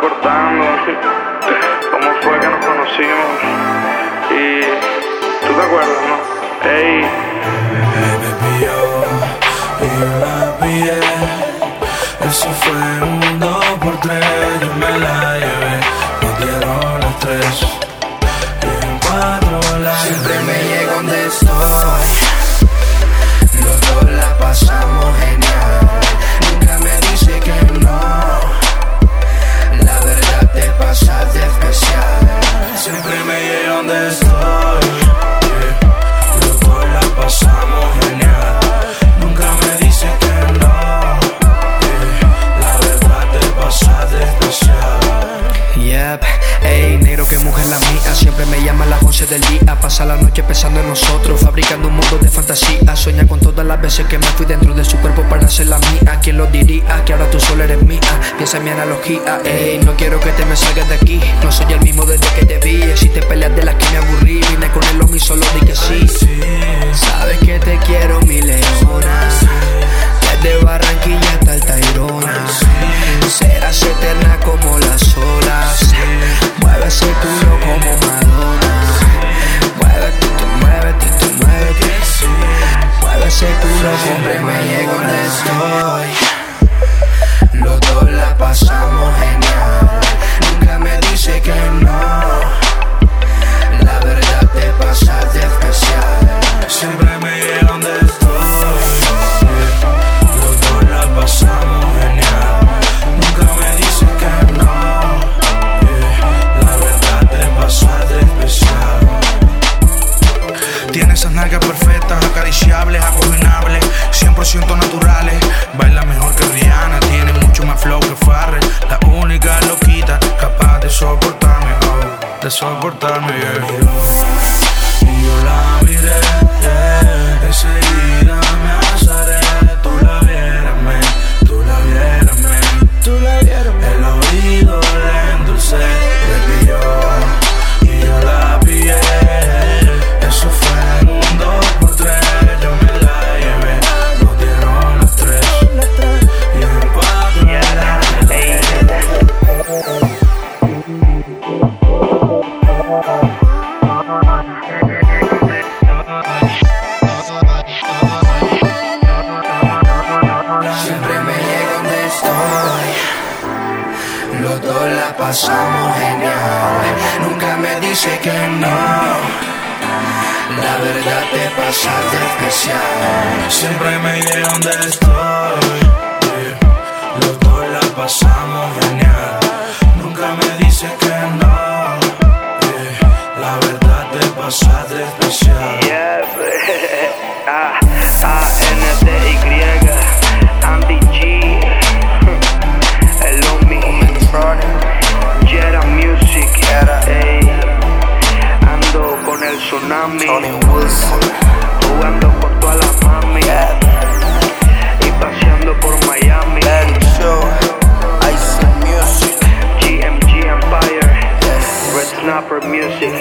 recordando cómo fue que nos conocimos. Y tú te acuerdas, ¿no? Ey. Yo, y yo la pillé. Eso fue un dos por tres. Yo me la llevé, nos dieron las tres. Me llama a las 11 del día. Pasa la noche pensando en nosotros Fabricando un mundo de fantasía. Sueña con todas las veces que me fui dentro de su cuerpo para ser la mía. ¿Quién lo diría? Que ahora tú solo eres mía. Piensa en mi analogía, ey, no quiero que te me salgas de aquí. No soy el mismo desde que te vi. Existen peleas de las que me aburrí. Vine con el homie solo di que sí Tiene esas nalgas perfectas, acariciables, acogenables, 100% naturales. Baila mejor que Rihanna, tiene mucho más flow que Farrell. La única loquita capaz de soportarme, oh, de soportarme. yeah. los dos la pasamos genial. Nunca me dice que no. La verdad te pasaste especial. Siempre me diré dónde estoy. Los dos la pasamos genial. Nunca me dice que no. La verdad te pasaste especial. Yeah, ah, ah, eh. mami. Tony Woods, Jugando por todas las mami. Yeah. Y paseando por Miami. Daddy Show. Ice Music. GMG Empire. Yes. Red Snapper Music.